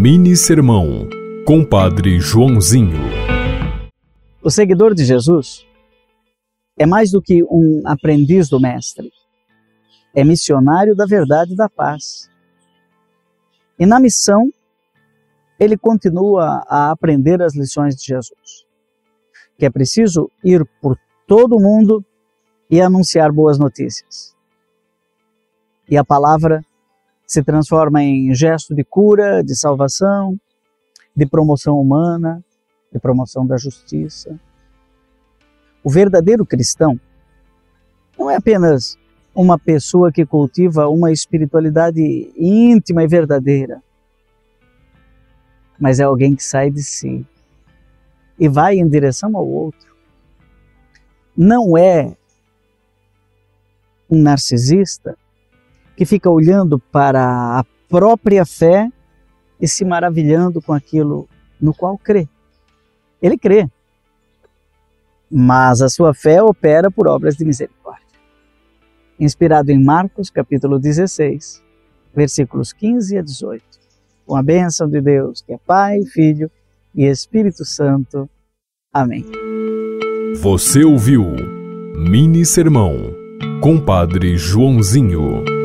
Mini Sermão, Compadre Joãozinho. O seguidor de Jesus é mais do que um aprendiz do Mestre. É missionário da verdade e da paz. E na missão, ele continua a aprender as lições de Jesus. Que é preciso ir por todo o mundo e anunciar boas notícias. E a palavra se transforma em gesto de cura, de salvação, de promoção humana, de promoção da justiça. O verdadeiro cristão não é apenas uma pessoa que cultiva uma espiritualidade íntima e verdadeira, mas é alguém que sai de si e vai em direção ao outro. Não é um narcisista que fica olhando para a própria fé e se maravilhando com aquilo no qual crê. Ele crê, mas a sua fé opera por obras de misericórdia. Inspirado em Marcos, capítulo 16, versículos 15 a 18. Com a bênção de Deus, que é Pai, Filho e Espírito Santo. Amém. Você ouviu Mini Sermão, Compadre Joãozinho.